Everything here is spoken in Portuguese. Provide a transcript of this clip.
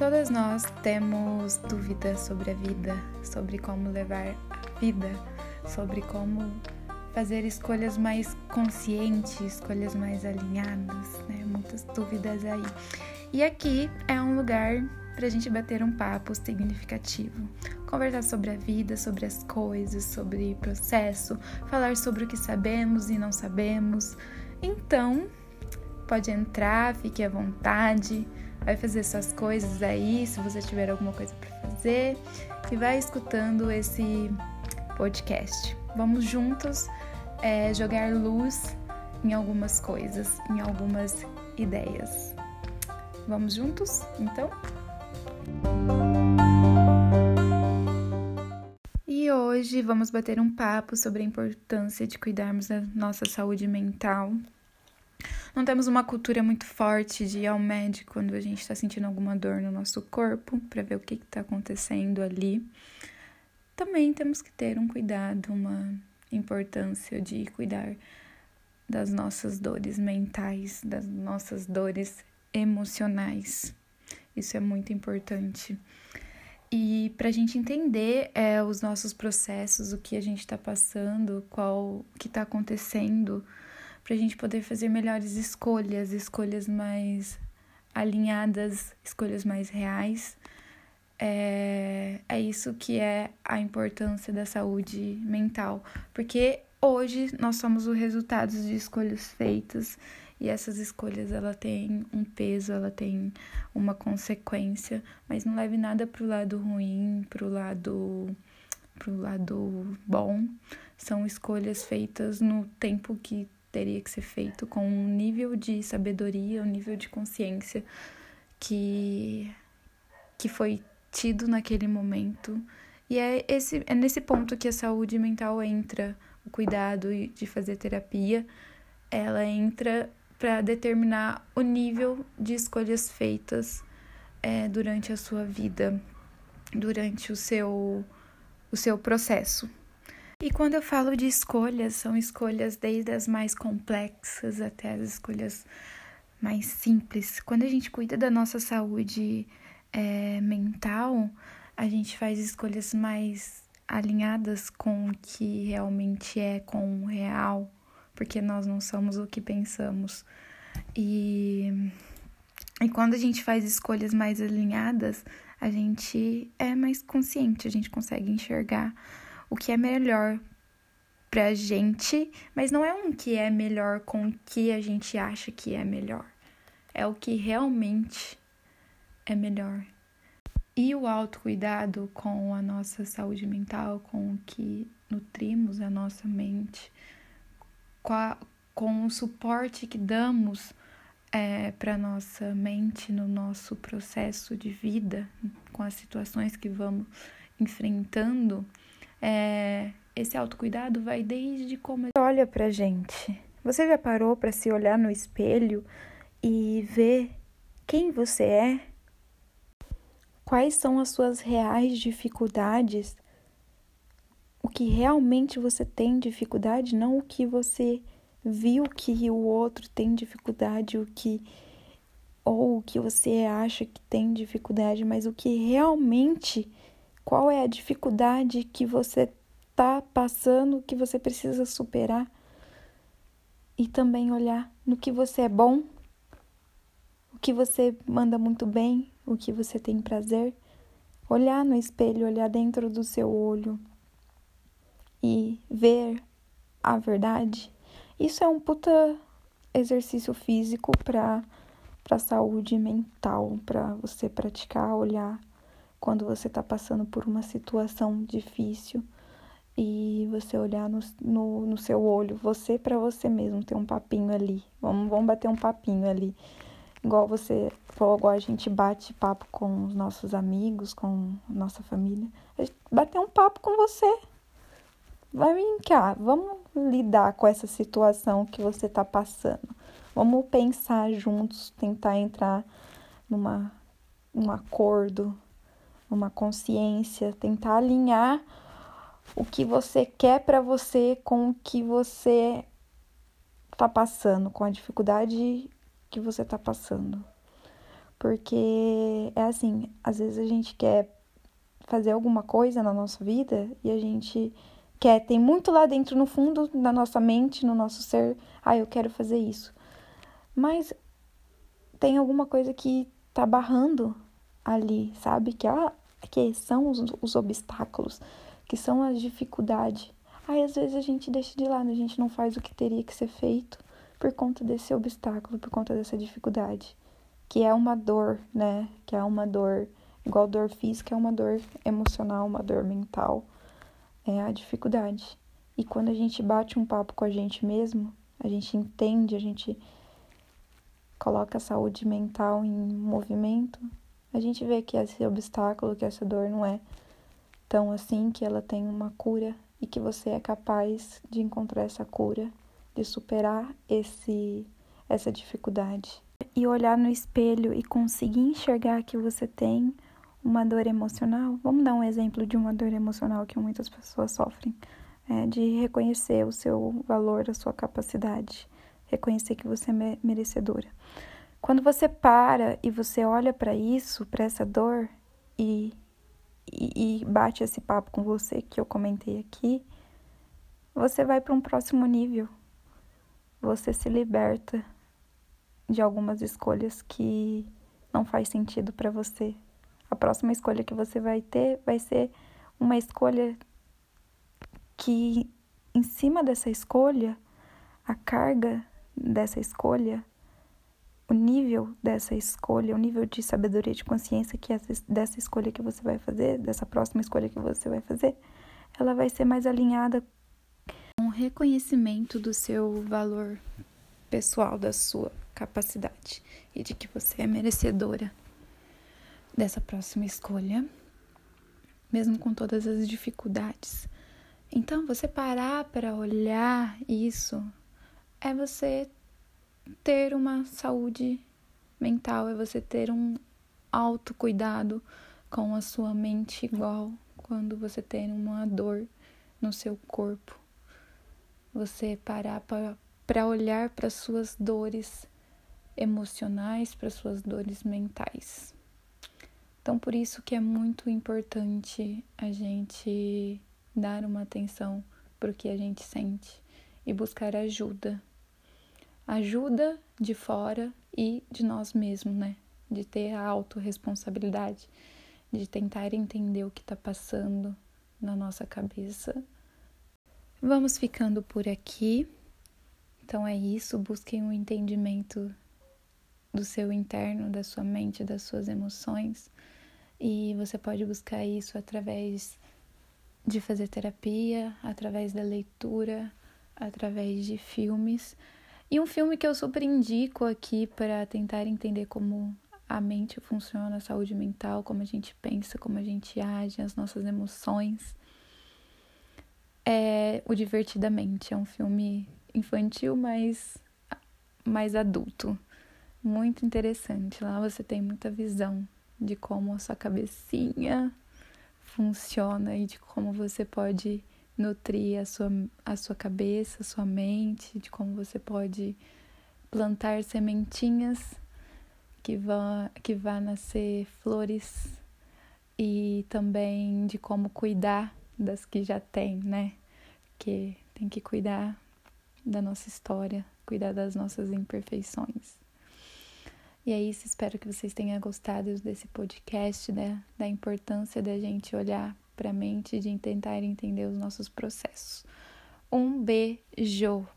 Todas nós temos dúvidas sobre a vida, sobre como levar a vida, sobre como fazer escolhas mais conscientes, escolhas mais alinhadas, né? Muitas dúvidas aí. E aqui é um lugar para a gente bater um papo significativo, conversar sobre a vida, sobre as coisas, sobre processo, falar sobre o que sabemos e não sabemos. Então, pode entrar, fique à vontade vai fazer suas coisas aí, se você tiver alguma coisa para fazer, e vai escutando esse podcast. Vamos juntos é, jogar luz em algumas coisas, em algumas ideias. Vamos juntos, então? E hoje vamos bater um papo sobre a importância de cuidarmos da nossa saúde mental não temos uma cultura muito forte de ir ao médico quando a gente está sentindo alguma dor no nosso corpo para ver o que está acontecendo ali. Também temos que ter um cuidado, uma importância de cuidar das nossas dores mentais, das nossas dores emocionais. Isso é muito importante. E para a gente entender é, os nossos processos, o que a gente está passando, qual que está acontecendo para a gente poder fazer melhores escolhas, escolhas mais alinhadas, escolhas mais reais. É, é isso que é a importância da saúde mental, porque hoje nós somos o resultado de escolhas feitas e essas escolhas ela tem um peso, ela tem uma consequência, mas não leve nada pro lado ruim, pro lado pro lado bom. São escolhas feitas no tempo que teria que ser feito com um nível de sabedoria, um nível de consciência que, que foi tido naquele momento. E é, esse, é nesse ponto que a saúde mental entra, o cuidado de fazer terapia, ela entra para determinar o nível de escolhas feitas é, durante a sua vida, durante o seu, o seu processo. E quando eu falo de escolhas, são escolhas desde as mais complexas até as escolhas mais simples. Quando a gente cuida da nossa saúde é, mental, a gente faz escolhas mais alinhadas com o que realmente é, com o real, porque nós não somos o que pensamos. E, e quando a gente faz escolhas mais alinhadas, a gente é mais consciente, a gente consegue enxergar o que é melhor pra gente, mas não é um que é melhor com o que a gente acha que é melhor. É o que realmente é melhor. E o autocuidado com a nossa saúde mental, com o que nutrimos a nossa mente, com, a, com o suporte que damos é, para nossa mente no nosso processo de vida, com as situações que vamos enfrentando, é, esse autocuidado vai desde como olha pra gente. Você já parou para se olhar no espelho e ver quem você é? Quais são as suas reais dificuldades? O que realmente você tem dificuldade, não o que você viu que o outro tem dificuldade, o que ou o que você acha que tem dificuldade, mas o que realmente qual é a dificuldade que você está passando, que você precisa superar? E também olhar no que você é bom, o que você manda muito bem, o que você tem prazer. Olhar no espelho, olhar dentro do seu olho e ver a verdade. Isso é um puta exercício físico para para saúde mental, para você praticar, olhar quando você está passando por uma situação difícil e você olhar no, no, no seu olho, você para você mesmo, ter um papinho ali. Vamos, vamos bater um papinho ali. Igual você, igual a gente bate papo com os nossos amigos, com nossa família. Bater um papo com você. Vai cá, vamos lidar com essa situação que você está passando. Vamos pensar juntos, tentar entrar numa um acordo, uma consciência, tentar alinhar o que você quer para você com o que você tá passando, com a dificuldade que você tá passando. Porque é assim, às vezes a gente quer fazer alguma coisa na nossa vida e a gente quer, tem muito lá dentro no fundo da nossa mente, no nosso ser, ah, eu quero fazer isso. Mas tem alguma coisa que tá barrando ali, sabe? Que, ah, que são os, os obstáculos, que são as dificuldades. Aí às vezes a gente deixa de lado, a gente não faz o que teria que ser feito por conta desse obstáculo, por conta dessa dificuldade, que é uma dor, né? Que é uma dor, igual dor física, é uma dor emocional, uma dor mental, é a dificuldade. E quando a gente bate um papo com a gente mesmo, a gente entende, a gente coloca a saúde mental em movimento, a gente vê que esse obstáculo, que essa dor não é tão assim, que ela tem uma cura e que você é capaz de encontrar essa cura de superar esse essa dificuldade e olhar no espelho e conseguir enxergar que você tem uma dor emocional. Vamos dar um exemplo de uma dor emocional que muitas pessoas sofrem, é de reconhecer o seu valor, a sua capacidade, reconhecer que você é merecedora. Quando você para e você olha para isso, para essa dor e, e, e bate esse papo com você que eu comentei aqui, você vai para um próximo nível você se liberta de algumas escolhas que não faz sentido para você. A próxima escolha que você vai ter vai ser uma escolha que em cima dessa escolha, a carga dessa escolha, o nível dessa escolha, o nível de sabedoria de consciência que essa, dessa escolha que você vai fazer, dessa próxima escolha que você vai fazer, ela vai ser mais alinhada um reconhecimento do seu valor pessoal, da sua capacidade e de que você é merecedora dessa próxima escolha, mesmo com todas as dificuldades. Então, você parar para olhar isso é você ter uma saúde mental, é você ter um autocuidado com a sua mente igual quando você tem uma dor no seu corpo você parar para olhar para suas dores emocionais, para suas dores mentais. Então, por isso que é muito importante a gente dar uma atenção para o que a gente sente e buscar ajuda. Ajuda de fora e de nós mesmos, né? De ter a autorresponsabilidade, de tentar entender o que está passando na nossa cabeça Vamos ficando por aqui. Então é isso, busquem um entendimento do seu interno, da sua mente, das suas emoções. E você pode buscar isso através de fazer terapia, através da leitura, através de filmes. E um filme que eu super indico aqui para tentar entender como a mente funciona, a saúde mental, como a gente pensa, como a gente age, as nossas emoções é o Divertidamente. É um filme infantil, mas mais adulto. Muito interessante. Lá você tem muita visão de como a sua cabecinha funciona e de como você pode nutrir a sua, a sua cabeça, a sua mente, de como você pode plantar sementinhas que vão, que vá nascer flores e também de como cuidar das que já tem, né? Que tem que cuidar da nossa história, cuidar das nossas imperfeições. E é isso, espero que vocês tenham gostado desse podcast, né? Da importância da gente olhar para a mente, de tentar entender os nossos processos. Um beijo!